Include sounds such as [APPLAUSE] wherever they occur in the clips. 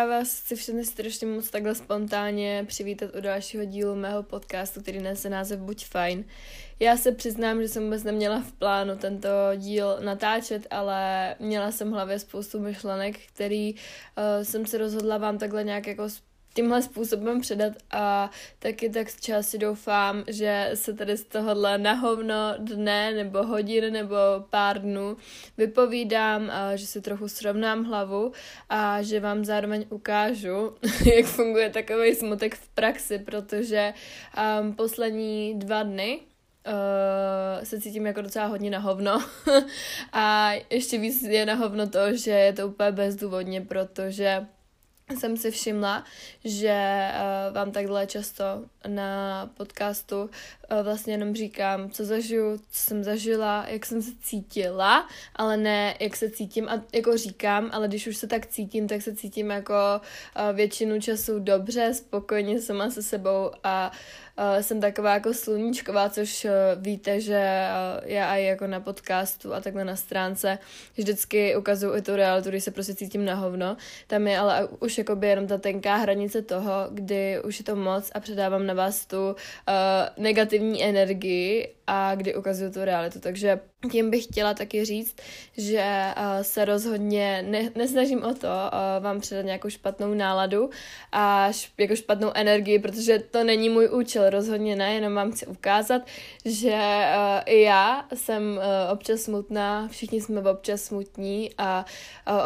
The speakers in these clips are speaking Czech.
já vás chci všechny strašně moc takhle spontánně přivítat u dalšího dílu mého podcastu, který nese název Buď fajn. Já se přiznám, že jsem vůbec neměla v plánu tento díl natáčet, ale měla jsem v hlavě spoustu myšlenek, který uh, jsem se rozhodla vám takhle nějak jako tímhle způsobem předat a taky tak z části doufám, že se tady z tohohle nahovno dne nebo hodin nebo pár dnů vypovídám, a že si trochu srovnám hlavu a že vám zároveň ukážu, [LAUGHS] jak funguje takový smutek v praxi, protože um, poslední dva dny Uh, se cítím jako docela hodně na hovno. [LAUGHS] A ještě víc je na hovno to, že je to úplně bezdůvodně, protože jsem si všimla, že uh, vám takhle často na podcastu uh, vlastně jenom říkám, co zažiju, co jsem zažila, jak jsem se cítila, ale ne jak se cítím a jako říkám, ale když už se tak cítím, tak se cítím jako uh, většinu času dobře, spokojeně sama se sebou a jsem taková jako sluníčková, což uh, víte, že uh, já i jako na podcastu a takhle na stránce vždycky ukazuju i tu realitu, když se prostě cítím na hovno. Tam je ale už jakoby jenom ta tenká hranice toho, kdy už je to moc a předávám na vás tu uh, negativní energii a kdy ukazuju tu realitu. Takže tím bych chtěla taky říct, že uh, se rozhodně ne, nesnažím o to uh, vám předat nějakou špatnou náladu a š, jako špatnou energii, protože to není můj účel, rozhodně ne, jenom vám chci ukázat, že uh, i já jsem občas smutná, všichni jsme občas smutní a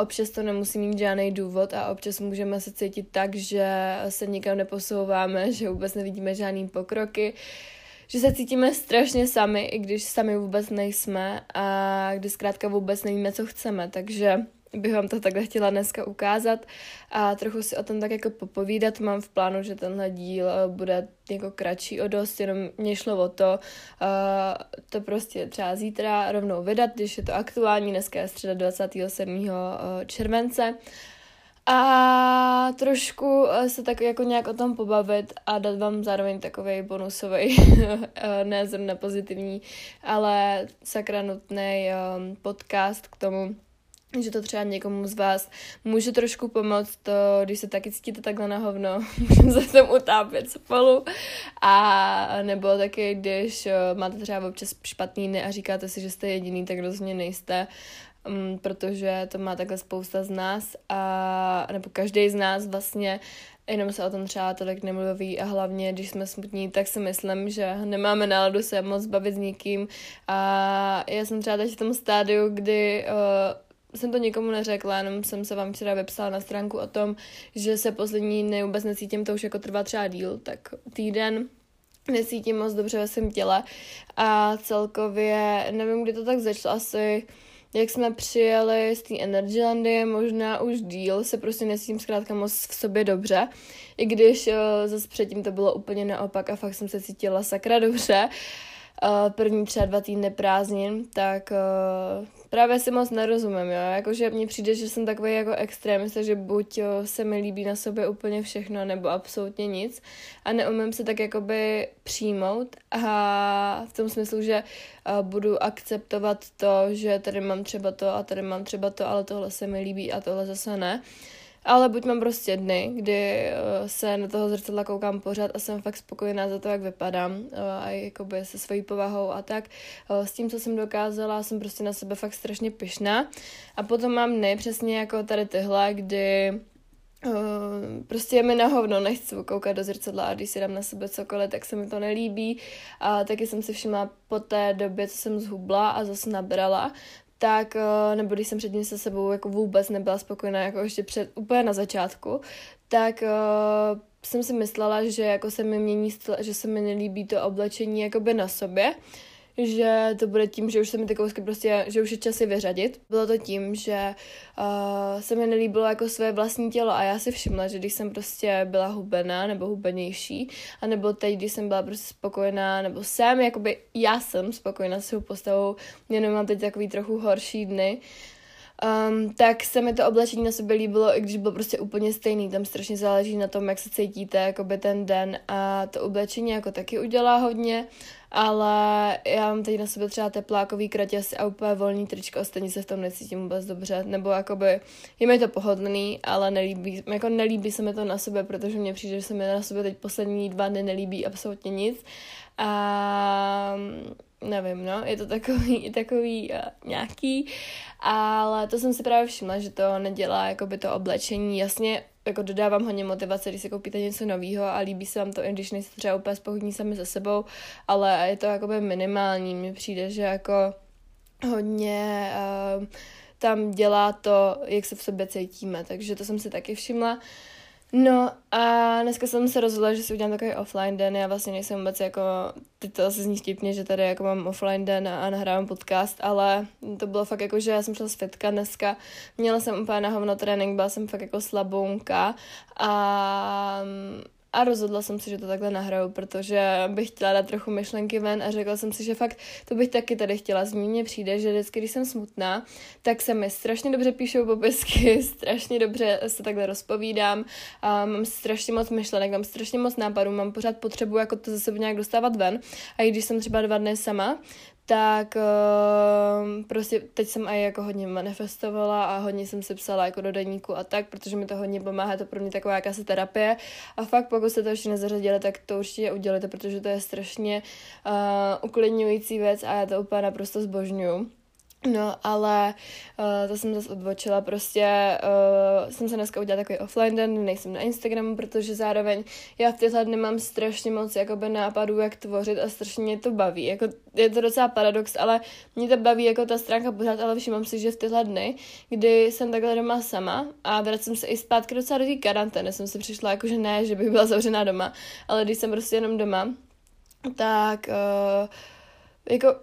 občas to nemusí mít žádný důvod a občas můžeme se cítit tak, že se nikam neposouváme, [LAUGHS] že vůbec nevidíme žádný pokroky, že se cítíme strašně sami, i když sami vůbec nejsme a když zkrátka vůbec nevíme, co chceme, takže bych vám to takhle chtěla dneska ukázat a trochu si o tom tak jako popovídat. Mám v plánu, že tenhle díl eh, bude jako kratší o dost, jenom mě šlo o to, uh, to prostě třeba zítra rovnou vydat, když je to aktuální, dneska je středa 27. Eh, července a trošku eh, se tak jako nějak o tom pobavit a dát vám zároveň takový bonusový, [LAUGHS] eh, ne zrovna pozitivní, ale sakra nutný um, podcast k tomu, že to třeba někomu z vás může trošku pomoct, to, když se taky cítíte takhle na hovno, [LAUGHS] můžeme se tam utápět spolu, a nebo taky, když máte třeba občas špatný dny a říkáte si, že jste jediný, tak rozhodně nejste um, protože to má takhle spousta z nás a nebo každý z nás vlastně jenom se o tom třeba tolik nemluví a hlavně, když jsme smutní, tak si myslím, že nemáme náladu se moc bavit s nikým. A já jsem třeba teď v tom stádiu, kdy uh, jsem to nikomu neřekla, jenom jsem se vám včera vypsala na stránku o tom, že se poslední dny vůbec necítím, to už jako trvá třeba díl, tak týden necítím moc dobře ve svém těle. A celkově, nevím, kdy to tak začalo, asi jak jsme přijeli z té Energylandy, možná už díl, se prostě nesím zkrátka moc v sobě dobře. I když uh, zase předtím to bylo úplně naopak a fakt jsem se cítila sakra dobře. Uh, první třeba dva týdny prázdnin, tak uh, právě si moc nerozumím, jo, jakože mně přijde, že jsem takový jako extrémista, že buď jo, se mi líbí na sobě úplně všechno, nebo absolutně nic a neumím se tak jakoby přijmout a v tom smyslu, že uh, budu akceptovat to, že tady mám třeba to a tady mám třeba to, ale tohle se mi líbí a tohle zase ne. Ale buď mám prostě dny, kdy uh, se na toho zrcadla koukám pořád a jsem fakt spokojená za to, jak vypadám uh, a jakoby se svojí povahou a tak. Uh, s tím, co jsem dokázala, jsem prostě na sebe fakt strašně pyšná. A potom mám dny přesně jako tady tyhle, kdy prostě je mi na hovno, nechci koukat do zrcadla a když si dám na sebe cokoliv, tak se mi to nelíbí. A taky jsem si všimla po té době, co jsem zhubla a zase nabrala, tak, eh, nebo když jsem předtím se sebou jako vůbec nebyla spokojená, jako ještě před, úplně na začátku, tak uh, jsem si myslela, že jako se mi mění, že se mi nelíbí to oblečení jakoby na sobě, že to bude tím, že už se mi ty kousky prostě, že už je čas je vyřadit. Bylo to tím, že uh, se mi nelíbilo jako své vlastní tělo a já si všimla, že když jsem prostě byla hubená nebo hubenější a nebo teď, když jsem byla prostě spokojená, nebo jsem, jakoby já jsem spokojená s svou postavou, jenom mám teď takový trochu horší dny, Um, tak se mi to oblečení na sebe líbilo, i když bylo prostě úplně stejný. Tam strašně záleží na tom, jak se cítíte jakoby ten den a to oblečení jako taky udělá hodně ale já mám teď na sebe třeba teplákový kratěs a úplně volný tričko a stejně se v tom necítím vůbec dobře, nebo jakoby je mi to pohodlný, ale nelíbí, jako nelíbí se mi to na sebe, protože mně přijde, že se mi na sebe teď poslední dva dny nelíbí absolutně nic. A nevím, no, je to takový, [LAUGHS] takový uh, nějaký, ale to jsem si právě všimla, že to nedělá jako by to oblečení, jasně jako dodávám hodně motivace, když si koupíte něco nového a líbí se vám to, i když nejste třeba úplně spohodní sami se sebou, ale je to jakoby minimální, mně přijde, že jako hodně uh, tam dělá to, jak se v sobě cítíme, takže to jsem si taky všimla. No a dneska jsem se rozhodla, že si udělám takový offline den. Já vlastně nejsem vůbec jako, teď to asi zní vtipně, že tady jako mám offline den a, a nahrávám podcast, ale to bylo fakt jako, že já jsem šla z fitka dneska, měla jsem úplně na hovno trénink, byla jsem fakt jako slabounka a a rozhodla jsem si, že to takhle nahraju, protože bych chtěla dát trochu myšlenky ven a řekla jsem si, že fakt to bych taky tady chtěla zmínit. Přijde, že vždycky, když jsem smutná, tak se mi strašně dobře píšou popisky, [LAUGHS] strašně dobře se takhle rozpovídám, a mám strašně moc myšlenek, mám strašně moc nápadů, mám pořád potřebu jako to zase nějak dostávat ven. A i když jsem třeba dva dny sama, tak uh, prostě teď jsem aj jako hodně manifestovala a hodně jsem si psala jako do deníku a tak, protože mi to hodně pomáhá, to pro mě taková jakási terapie a fakt pokud jste to ještě nezařadili, tak to určitě udělejte, protože to je strašně uh, uklidňující věc a já to úplně naprosto zbožňuju. No, ale uh, to jsem zase odbočila, prostě uh, jsem se dneska udělala takový offline den, nejsem na Instagramu, protože zároveň já v tyhle dny mám strašně moc jakoby nápadů, jak tvořit a strašně mě to baví. Jako, je to docela paradox, ale mě to baví jako ta stránka pořád, ale všimám si, že v tyhle dny, kdy jsem takhle doma sama a vracím se i zpátky docela do té karantény, jsem si přišla jako, že ne, že bych byla zavřená doma, ale když jsem prostě jenom doma, tak uh, jako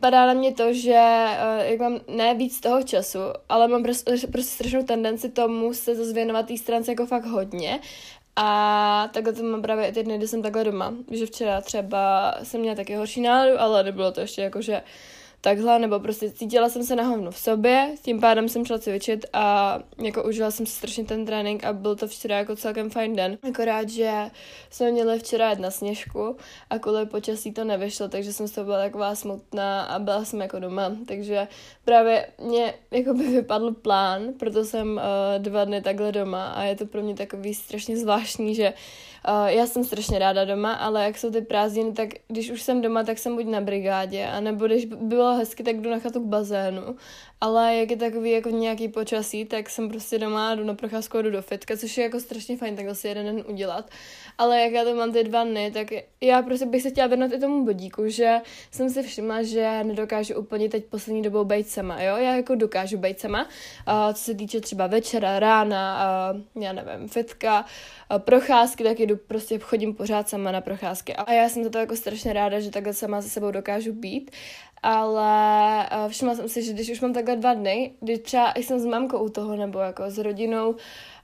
padá na mě to, že uh, jak mám ne víc toho času, ale mám prostě, prostě strašnou tendenci tomu se zase věnovat té stránce jako fakt hodně a takhle to mám právě i ty dny, kdy jsem takhle doma. Že včera třeba jsem měla taky horší náladu, ale nebylo to ještě jako, že takhle, nebo prostě cítila jsem se na hovno v sobě, tím pádem jsem šla cvičit a jako užila jsem si strašně ten trénink a byl to včera jako celkem fajn den. Akorát, že jsme měli včera jedna sněžku a kvůli počasí to nevyšlo, takže jsem z toho byla taková smutná a byla jsem jako doma, takže právě mě jako by vypadl plán, proto jsem uh, dva dny takhle doma a je to pro mě takový strašně zvláštní, že uh, já jsem strašně ráda doma, ale jak jsou ty prázdniny, tak když už jsem doma, tak jsem buď na brigádě, anebo když bylo bylo hezky, tak jdu na chatu k bazénu, ale jak je takový jako nějaký počasí, tak jsem prostě doma, jdu na procházku jdu do fitka, což je jako strašně fajn takhle si jeden den udělat. Ale jak já to mám ty dva dny, tak já prostě bych se chtěla věnovat i tomu bodíku, že jsem si všimla, že nedokážu úplně teď poslední dobou být sama, jo? Já jako dokážu být sama, co se týče třeba večera, rána, já nevím, fitka, procházky, tak jdu prostě chodím pořád sama na procházky. A já jsem za to jako strašně ráda, že takhle sama se sebou dokážu být ale uh, všimla jsem si, že když už mám takhle dva dny, když třeba jsem s mamkou u toho nebo jako s rodinou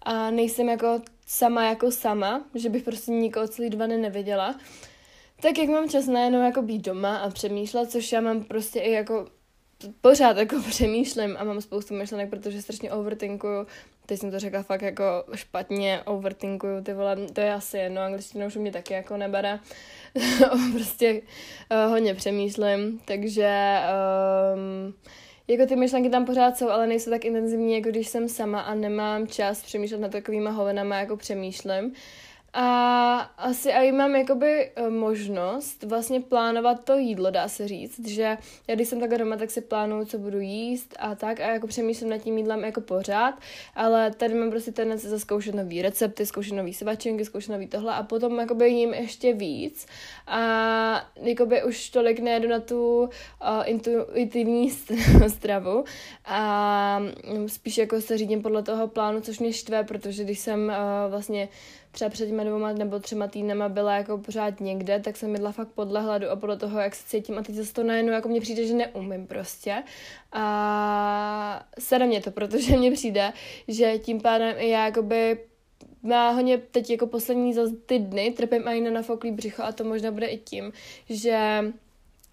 a nejsem jako sama jako sama, že bych prostě nikoho celý dva dny neviděla, tak jak mám čas najednou jako být doma a přemýšlet, což já mám prostě i jako pořád jako [LAUGHS] přemýšlím a mám spoustu myšlenek, protože strašně overthinkuju. Teď jsem to řekla fakt jako špatně, overthinkuju, ty vole, to je asi jedno, angličtina už mě taky jako nebere. [LAUGHS] prostě uh, hodně přemýšlím, takže um, jako ty myšlenky tam pořád jsou, ale nejsou tak intenzivní, jako když jsem sama a nemám čas přemýšlet nad takovýma hovenama, jako přemýšlím. A asi i mám jakoby e, možnost vlastně plánovat to jídlo, dá se říct, že já když jsem takhle doma, tak si plánuju, co budu jíst a tak a jako přemýšlím nad tím jídlem jako pořád, ale tady mám prostě tendenci zkoušet nový recepty, zkoušet nový svačinky, zkoušet nový tohle a potom jakoby jím ještě víc a jakoby už tolik nejedu na tu uh, intuitivní [LAUGHS] stravu a spíš jako se řídím podle toho plánu, což mě štve, protože když jsem uh, vlastně třeba před těma dvěma nebo třema týdnama byla jako pořád někde, tak jsem jedla fakt podle hladu a podle toho, jak se cítím a teď zase to najednou jako mně přijde, že neumím prostě. A sere mě to, protože mně přijde, že tím pádem i já jakoby má hodně teď jako poslední za ty dny trpím i na nafoklý břicho a to možná bude i tím, že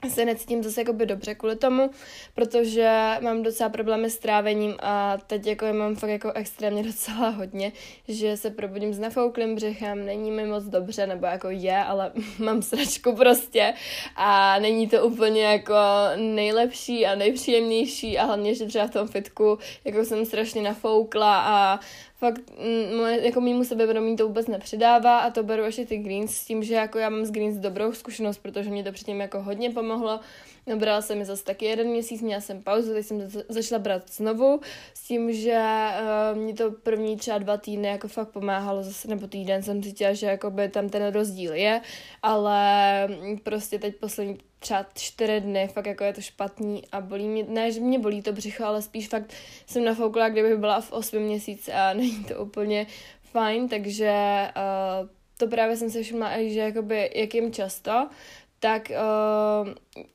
se necítím zase jakoby dobře kvůli tomu, protože mám docela problémy s trávením a teď jako je mám fakt jako extrémně [LAUGHS] docela hodně, že se probudím s nafouklým břichem, není mi moc dobře, nebo jako je, ale [LAUGHS] mám sračku prostě a není to úplně jako nejlepší a nejpříjemnější a hlavně, že třeba v tom fitku jako jsem strašně nafoukla a fakt moje, jako mýmu sebevědomí to vůbec nepřidává a to beru ještě ty greens s tím, že jako já mám s greens dobrou zkušenost, protože mě to předtím jako hodně pomohlo. Brala jsem mi zase taky jeden měsíc, měla jsem pauzu, teď jsem začala brát znovu s tím, že uh, mě to první třeba dva týdny jako fakt pomáhalo zase, nebo týden jsem cítila, že jako by tam ten rozdíl je, ale prostě teď poslední třeba čtyři dny, fakt jako je to špatný a bolí mě, ne, že mě bolí to břicho, ale spíš fakt jsem nafoukla, kdybych byla v osmi měsíci a [LAUGHS] není to úplně fajn, takže uh, to právě jsem se všimla, že jakoby, jak jim často, tak uh,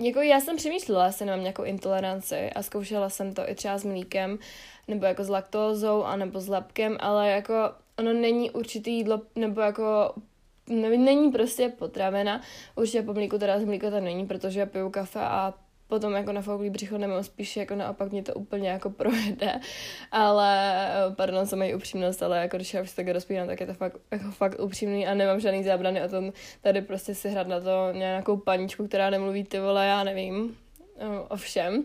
jako já jsem přemýšlela, jestli nemám nějakou intoleranci a zkoušela jsem to i třeba s mlíkem, nebo jako s laktózou, anebo s lepkem, ale jako ono není určitý jídlo, nebo jako není prostě potravena. Určitě po mlíku teda z mlíka to není, protože já piju kafe a potom jako na fouklý břicho nemám, spíš jako naopak mě to úplně jako [LAUGHS] projede, ale pardon za moji upřímnost, ale jako když já už tak rozpínám, tak je to fakt, jako fakt upřímný a nemám žádný zábrany o tom tady prostě si hrát na to nějakou paničku, která nemluví ty vole, já nevím, o všem.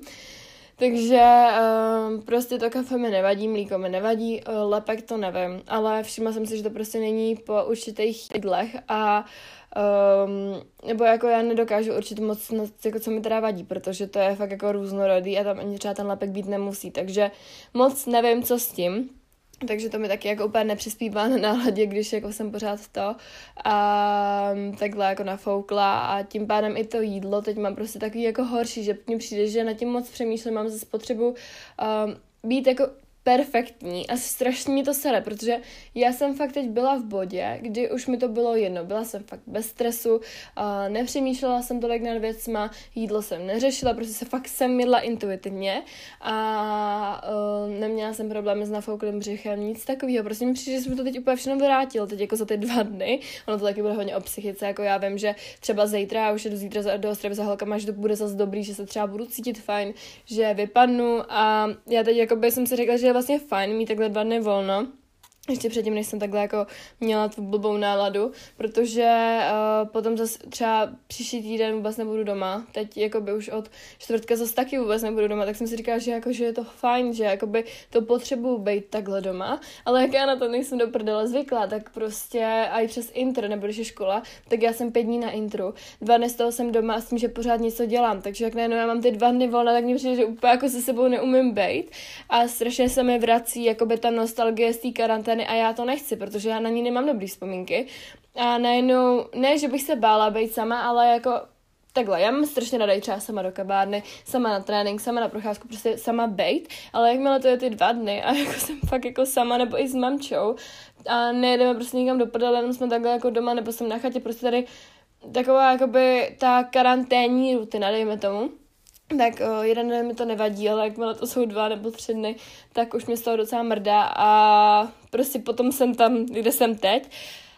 Takže uh, prostě to kafe mi nevadí, mlíko mi nevadí, uh, lepek to nevím, ale všimla jsem si, že to prostě není po určitých jídlech a um, nebo jako já nedokážu určit moc, jako co mi teda vadí, protože to je fakt jako různorodý a tam ani třeba ten lepek být nemusí, takže moc nevím, co s tím. Takže to mi taky jako úplně nepřispívá na náladě, když jako jsem pořád to a takhle jako nafoukla a tím pádem i to jídlo teď mám prostě takový jako horší, že mně přijde, že na tím moc přemýšlím, mám zase potřebu um, být jako perfektní a strašně mi to sere, protože já jsem fakt teď byla v bodě, kdy už mi to bylo jedno, byla jsem fakt bez stresu, uh, nepřemýšlela jsem tolik nad věcma, jídlo jsem neřešila, prostě se fakt jsem jedla intuitivně a uh, neměla jsem problémy s nafouklým břichem, nic takového, prostě mi přijde, že jsem to teď úplně všechno vrátil, teď jako za ty dva dny, ono to taky bude hodně o psychice, jako já vím, že třeba zítra, já už jdu zítra do ostravy za holkama, že to bude zase dobrý, že se třeba budu cítit fajn, že vypadnu a já teď jako jsem si řekla, že vlastně fajn mít takhle dva dny volno, ještě předtím, než jsem takhle jako měla tu blbou náladu, protože uh, potom zase třeba příští týden vůbec nebudu doma, teď jako by už od čtvrtka zase taky vůbec nebudu doma, tak jsem si říkala, že jako, že je to fajn, že jakoby to potřebuju být takhle doma, ale jak já na to nejsem do prdele zvyklá, tak prostě a i přes intro, nebo když je škola, tak já jsem pět dní na intru, dva dny z toho jsem doma a s tím, že pořád něco dělám, takže jak najednou já mám ty dva dny volna, tak mě přijde, že úplně jako se sebou neumím být a strašně se mi vrací jakoby ta nostalgie z té scény a já to nechci, protože já na ní nemám dobrý vzpomínky. A najednou, ne, že bych se bála být sama, ale jako takhle, já mám strašně ráda třeba sama do kabárny, sama na trénink, sama na procházku, prostě sama bejt, ale jakmile to je ty dva dny a [LAUGHS] jako jsem fakt jako sama nebo i s mamčou a nejedeme prostě nikam do prdele, jenom jsme takhle jako doma nebo jsem na chatě, prostě tady taková jakoby ta karanténní rutina, dejme tomu tak o, jeden den mi to nevadí, ale jakmile to jsou dva nebo tři dny, tak už mě z toho docela mrdá a prostě potom jsem tam, kde jsem teď.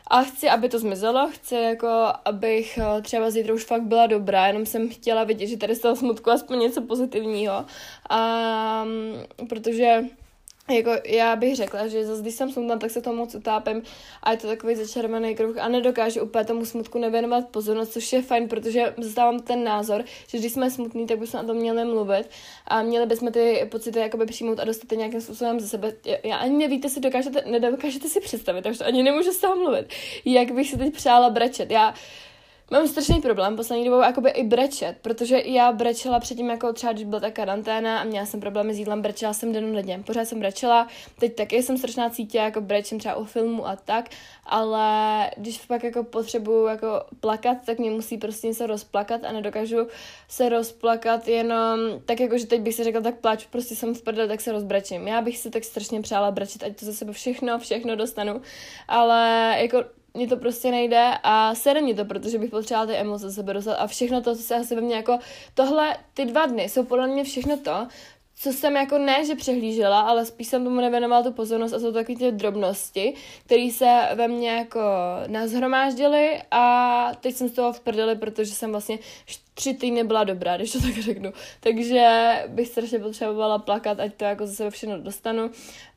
A chci, aby to zmizelo, chci jako, abych třeba zítra už fakt byla dobrá, jenom jsem chtěla vidět, že tady z toho smutku aspoň něco pozitivního. A mm, protože jako já bych řekla, že zase, když jsem smutná, tak se tomu moc utápím a je to takový začervený kruh a nedokážu úplně tomu smutku nevěnovat pozornost, což je fajn, protože zastávám ten názor, že když jsme smutní, tak bychom o tom měli mluvit a měli bychom ty pocity jakoby přijmout a dostat nějakým způsobem ze sebe. Já ani nevíte si, dokážete, nedokážete si představit, takže ani nemůžu toho mluvit, jak bych si teď přála brečet. Já Mám strašný problém poslední dobou jakoby i brečet, protože já brečela předtím, jako třeba když byla ta karanténa a měla jsem problémy s jídlem, brečela jsem den Pořád jsem brečela, teď taky jsem strašná cítě, jako brečím třeba u filmu a tak, ale když pak jako potřebuju jako plakat, tak mě musí prostě něco rozplakat a nedokážu se rozplakat jenom tak jako, že teď bych si řekla, tak plač, prostě jsem v prdele, tak se rozbrečím. Já bych si tak strašně přála brečet, ať to ze sebe všechno, všechno dostanu, ale jako mně to prostě nejde a sere mě to, protože bych potřebovala ty emoce sebe dostat a všechno to, co se asi ve mně jako, tohle, ty dva dny jsou podle mě všechno to, co jsem jako ne, že přehlížela, ale spíš jsem tomu nevěnovala tu pozornost a jsou to takové ty drobnosti, které se ve mně jako nazhromáždily a teď jsem z toho v prdeli, protože jsem vlastně tři týdny byla dobrá, když to tak řeknu. Takže bych strašně potřebovala plakat, ať to jako zase všechno dostanu.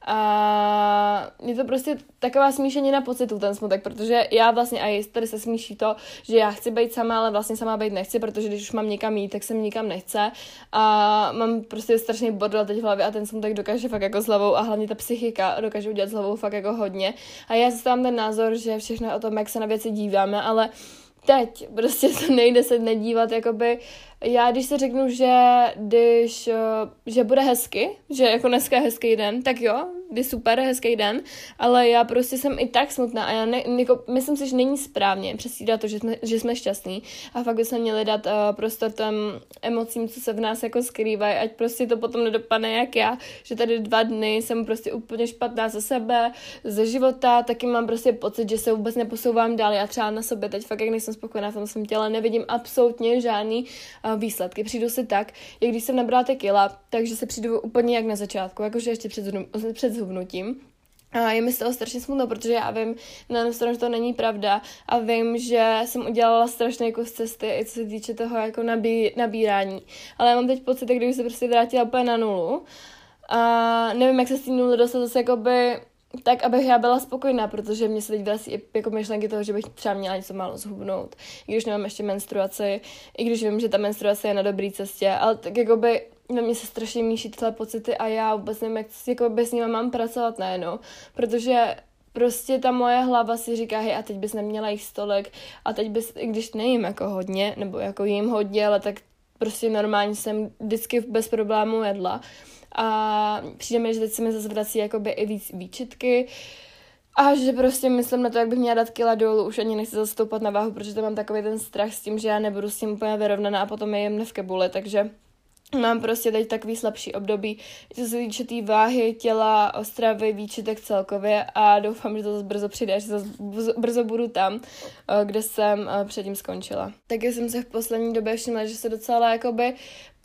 A je to prostě taková smíšenina pocitů, ten smutek, protože já vlastně, a tady se smíší to, že já chci být sama, ale vlastně sama být nechci, protože když už mám někam jít, tak se mi nikam nechce. A mám prostě strašný bordel teď v hlavě a ten smutek dokáže fakt jako s hlavou a hlavně ta psychika dokáže udělat s hlavou fakt jako hodně. A já zastávám ten názor, že všechno o tom, jak se na věci díváme, ale teď. Prostě se nejde se nedívat, jakoby já když se řeknu, že když, eh, že bude hezky, že jako dneska je hezký den, tak jo, je super, hezký den, ale já prostě jsem i tak smutná a já ne, jako, myslím si, že není správně přesídat to, že jsme, že jsme šťastní a fakt bychom měli dát uh, prostor těm emocím, co se v nás jako skrývají, ať prostě to potom nedopadne jak já, že tady dva dny jsem prostě úplně špatná ze sebe, ze života, taky mám prostě pocit, že se vůbec neposouvám dál, já třeba na sobě teď fakt jak nejsem spokojená v tom svém těle, nevidím absolutně žádný uh, výsledky. Přijdu si tak, jak když jsem nabrala ty kila, takže se přijdu úplně jak na začátku, jakože ještě před, před zhubnutím. A je mi z toho strašně smutno, protože já vím na jednu stranu, že to není pravda a vím, že jsem udělala strašný kus cesty, i co se týče toho jako nabí, nabírání. Ale já mám teď pocit, kdybych se prostě vrátila úplně na nulu. A nevím, jak se z té nuly dostat zase jakoby tak, abych já byla spokojená, protože mě se teď vrací jako myšlenky toho, že bych třeba měla něco málo zhubnout, i když nemám ještě menstruaci, i když vím, že ta menstruace je na dobré cestě, ale tak jako by ve mně se strašně míší tyhle pocity a já vůbec nevím, jak jako by s nimi mám pracovat najednou, protože prostě ta moje hlava si říká, hej, a teď bys neměla jich stolek a teď bys, i když nejím jako hodně, nebo jako jím hodně, ale tak prostě normálně jsem vždycky bez problémů jedla a přijde mi, že teď se mi zase vrací jakoby i víc výčitky, a že prostě myslím na to, jak bych měla dát kila dolů, už ani nechci zastoupat na váhu, protože to mám takový ten strach s tím, že já nebudu s tím úplně vyrovnaná a potom je jemne v kebule, takže mám prostě teď takový slabší období, co se týče té tý váhy, těla, ostravy, výčitek celkově a doufám, že to zase brzo přijde, že zase brzo budu tam, eh, kde jsem eh, předtím skončila. Taky jsem se v poslední době všimla, že se docela jakoby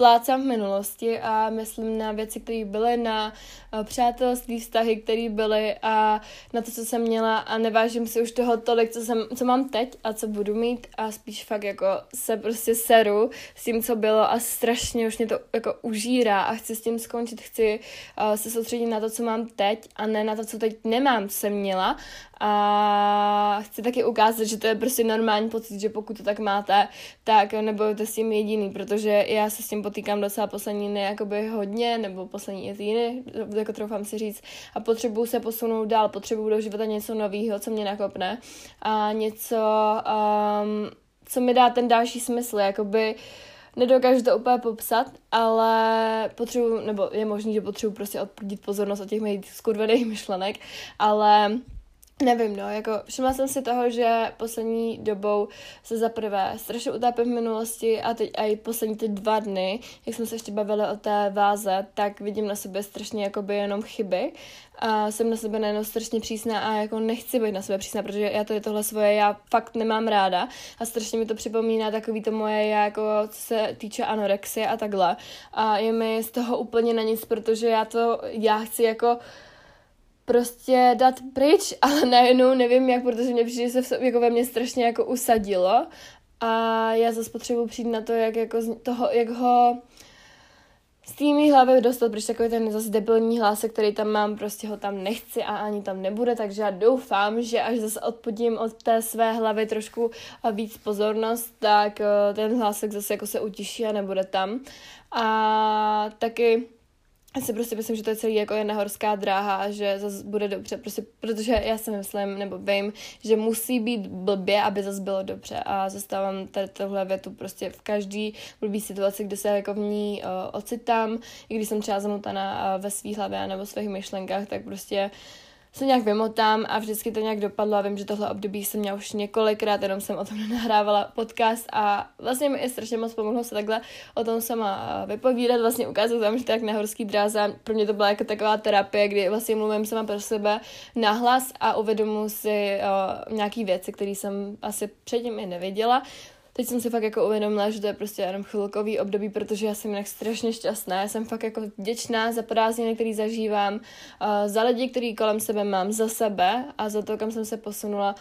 plácám v minulosti a myslím na věci, které byly, na eh, přátelství, vztahy, které byly a na to, co jsem měla a nevážím si už toho tolik, co, jsem, co mám teď a co budu mít a spíš fakt jako se prostě seru s tím, co bylo a strašně už mě to jako užírá a chci s tím skončit, chci uh, se soustředit na to, co mám teď a ne na to, co teď nemám, co jsem měla a chci taky ukázat, že to je prostě normální pocit, že pokud to tak máte, tak nebojte s tím jediný, protože já se s tím potýkám docela poslední dny jakoby hodně, nebo poslední týdny, jako troufám si říct, a potřebuju se posunout dál, potřebuju do života něco nového, co mě nakopne a něco, um, co mi dá ten další smysl, jakoby nedokážu to úplně popsat, ale potřebuji, nebo je možný, že potřebuji prostě odpudit pozornost od těch mých skurvených myšlenek, ale Nevím, no, jako všimla jsem si toho, že poslední dobou se za prvé strašně utápím v minulosti a teď i poslední ty dva dny, jak jsme se ještě bavili o té váze, tak vidím na sebe strašně jakoby jenom chyby a jsem na sebe najednou strašně přísná a jako nechci být na sebe přísná, protože já to je tohle svoje, já fakt nemám ráda a strašně mi to připomíná takový to moje, já jako co se týče anorexie a takhle. A je mi z toho úplně na nic, protože já to, já chci jako prostě dát pryč, [LAUGHS] ale najednou nevím jak, protože mě přijde, že se jako ve mně strašně jako usadilo a já zase potřebuji přijít na to, jak, jako z toho, jak ho z té mý hlavy dostat, protože takový ten zase debilní hlas, který tam mám, prostě ho tam nechci a ani tam nebude, takže já doufám, že až zase odpudím od té své hlavy trošku víc pozornost, tak eh, ten hlasek zase jako se utiší a nebude tam. A taky já si prostě myslím, že to je celý jako jedna horská dráha že zase bude dobře, prostě, protože já si myslím, nebo vím, že musí být blbě, aby zase bylo dobře. A zastávám tady tohle větu prostě v každý blbý situaci, kde se jako v ní uh, ocitám, i když jsem třeba zamotaná uh, ve svých hlavě nebo svých myšlenkách, tak prostě se nějak vymotám a vždycky to nějak dopadlo a vím, že tohle období jsem měla už několikrát, jenom jsem o tom [LAUGHS] nahrávala podcast a vlastně mi je strašně moc pomohlo se takhle o tom sama vypovídat, vlastně ukázat vám, že tak na horský dráze, pro mě to byla jako taková terapie, kdy vlastně mluvím sama pro sebe nahlas a uvědomuji si o, nějaký věci, které jsem asi předtím i nevěděla, teď jsem si fakt jako uvědomila, že to je prostě jenom chvilkový období, protože já jsem jinak strašně šťastná. Já jsem fakt jako vděčná za prázdniny, který zažívám, za lidi, který kolem sebe mám, za sebe a za to, kam jsem se posunula.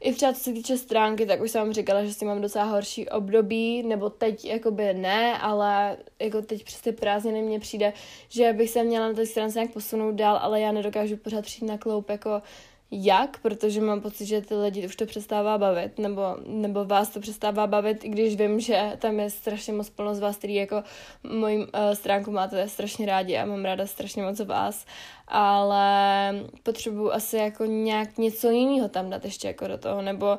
i třeba co se týče stránky, tak už jsem vám říkala, že si mám docela horší období, nebo teď jakoby ne, ale jako teď přes ty prázdniny mně přijde, že bych se měla na té stránce nějak posunout dál, ale já nedokážu pořád přijít na kloup jako jak, protože mám pocit, že ty lidi už to přestává bavit, nebo, nebo vás to přestává bavit, i když vím, že tam je strašně moc plnost vás, který jako mojí uh, stránku máte strašně rádi a mám ráda strašně moc vás, ale potřebuji asi jako nějak něco jiného tam dát ještě jako do toho, nebo uh,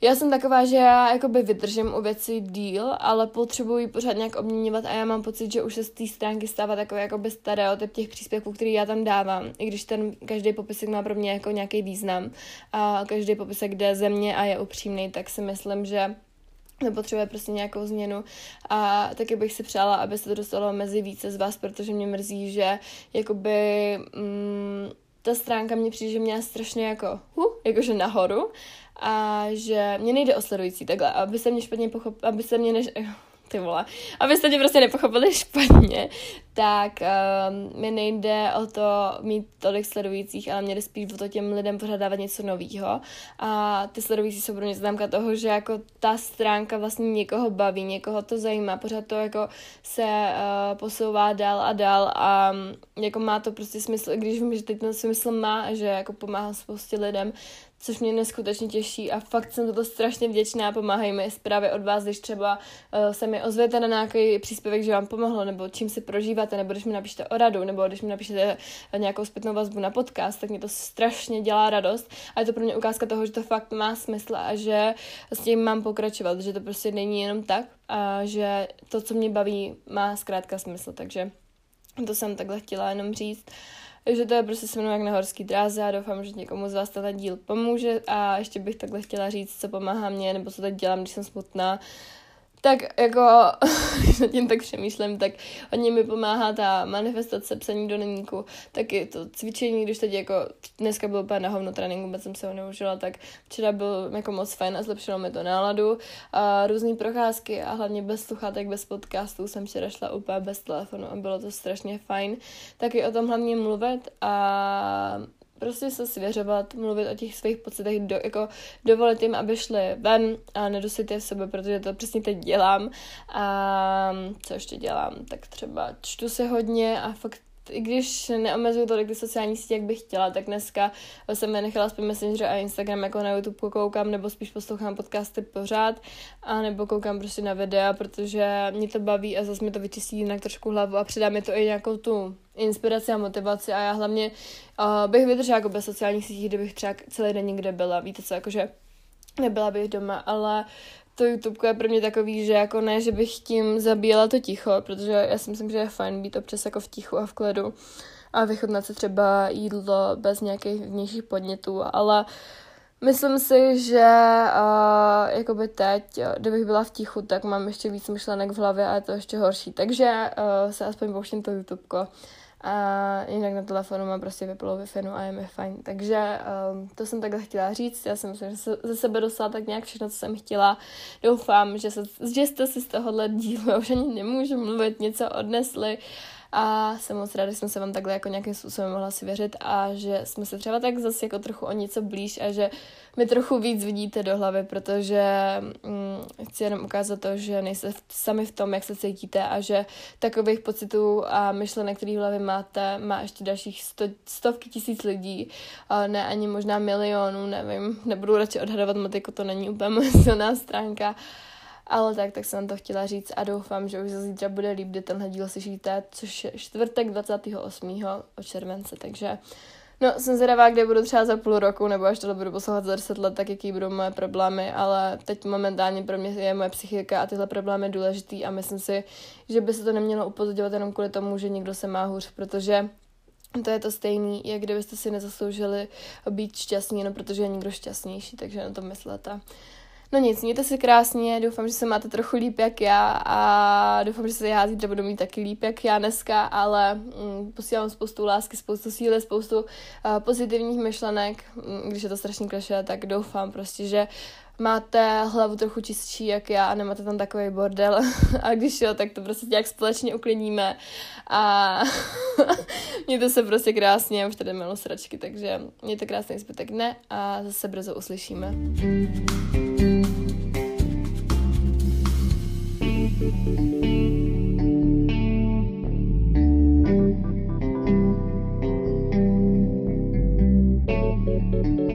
já jsem taková, že já jakoby vydržím u věci díl, ale potřebuji pořád nějak obměňovat a já mám pocit, že už se z té stránky stává takový jakoby stereotyp těch příspěvků, který já tam dávám, i když ten každý popisek má pro mě jako nějaký význam. A každý popisek jde ze mě a je upřímný, tak si myslím, že nepotřebuje prostě nějakou změnu. A taky bych si přála, aby se to dostalo mezi více z vás, protože mě mrzí, že jakoby mm, ta stránka mě přijde, že měla strašně jako, hu, jakože nahoru a že mě nejde o sledující takhle, aby se mě špatně pochop, aby se mě než, ty vole, abyste mě prostě nepochopili špatně, tak um, mi nejde o to mít tolik sledujících, ale mě jde spíš o to těm lidem pořád dávat něco nového. A ty sledující jsou pro mě známka toho, že jako ta stránka vlastně někoho baví, někoho to zajímá, pořád to jako se uh, posouvá dál a dál a um, jako má to prostě smysl, když vím, že teď ten smysl má, že jako pomáhá spoustě lidem, což mě neskutečně těší a fakt jsem za to strašně vděčná, pomáhají mi právě od vás, když třeba uh, se mi ozvěte na nějaký příspěvek, že vám pomohlo, nebo čím si prožíváte, nebo když mi napíšete o radu, nebo když mi napíšete nějakou zpětnou vazbu na podcast, tak mě to strašně dělá radost. A je to pro mě ukázka toho, že to fakt má smysl a že s tím mám pokračovat, že to prostě není jenom tak a že to, co mě baví, má zkrátka smysl, takže to jsem takhle chtěla jenom říct. Uh, takže to je prostě se mnou jak na horský dráze a doufám, že někomu z vás ten díl pomůže a ještě bych takhle chtěla říct, co pomáhá mě, nebo co teď dělám, když jsem smutná. Tak jako, [LAUGHS] když nad tím tak přemýšlím, tak hodně mi pomáhá ta manifestace, psaní do neníku, taky to cvičení, když teď jako, dneska byl úplně na hovno tréninku, vůbec jsem se ho neužila, tak včera byl jako moc fajn a zlepšilo mi to náladu. A různý procházky a hlavně bez sluchátek, bez podcastů jsem včera šla úplně bez telefonu a bylo to strašně fajn. Taky o tom hlavně mluvit a prostě se svěřovat, mluvit o těch svých pocitech, do, jako dovolit jim, aby šli ven a nedusit je v sebe, protože to přesně teď dělám. A co ještě dělám? Tak třeba čtu se hodně a fakt i když neomezuju tolik ty sociální sítě, jak bych chtěla, tak dneska jsem nechala spíš Messenger a Instagram jako na YouTube koukám, nebo spíš poslouchám podcasty pořád, a nebo koukám prostě na videa, protože mě to baví a zase mi to vyčistí jinak trošku hlavu a přidá mi to i nějakou tu inspiraci a motivaci. A já hlavně uh, bych vydržela jako bez sociálních sítí, kdybych třeba celý den někde byla, víte co, jakože nebyla bych doma, ale to YouTube je pro mě takový, že jako ne, že bych tím zabíjela to ticho, protože já si myslím, že je fajn být občas jako v tichu a v klidu a vychodnat se třeba jídlo bez nějakých vnějších podnětů, ale myslím si, že uh, jakoby teď, kdybych byla v tichu, tak mám ještě víc myšlenek v hlavě a je to ještě horší, takže uh, se aspoň pouštím to YouTubeko a jinak na telefonu mám prostě vyplou wi no a je mi fajn. Takže um, to jsem takhle chtěla říct. Já jsem myslím, že se, ze sebe dostala tak nějak všechno, co jsem chtěla. Doufám, že, se, že jste si z tohohle dílu, už ani nemůžu mluvit, něco odnesli. A jsem moc ráda, že jsem se vám takhle jako nějakým způsobem mohla svěřit a že jsme se třeba tak zase jako trochu o něco blíž a že mi trochu víc vidíte do hlavy, protože hm, chci jenom ukázat to, že nejste sami v tom, jak se cítíte a že takových pocitů a myšlenek, které v hlavě máte, má ještě dalších sto, stovky tisíc lidí, a ne ani možná milionů, nevím, nebudu radši odhadovat matiku, to není úplně moje silná stránka, ale tak, tak jsem to chtěla říct a doufám, že už za zítra bude líp, kdy tenhle díl slyšíte, což je čtvrtek 28. července, takže No, jsem zvědavá, kde budu třeba za půl roku, nebo až tohle budu poslouchat za 10 let, tak jaký budou moje problémy, ale teď momentálně pro mě je moje psychika a tyhle problémy důležitý a myslím si, že by se to nemělo upozorňovat jenom kvůli tomu, že někdo se má hůř, protože to je to stejný, jak kdybyste si nezasloužili být šťastní, jenom protože je někdo šťastnější, takže na to myslete. No nic, mějte se krásně, doufám, že se máte trochu líp jak já a doufám, že se já zítra budu mít taky líp jak já dneska, ale mm, posílám spoustu lásky, spoustu síly, spoustu uh, pozitivních myšlenek, mm, když je to strašně kleše, tak doufám prostě, že máte hlavu trochu čistší jak já a nemáte tam takový bordel. [LAUGHS] A když jo, tak to prostě nějak společně uklidníme. A [LAUGHS] mějte se prostě krásně, už tady mělo sračky, takže mějte krásný zbytek dne a zase brzo uslyšíme. thank you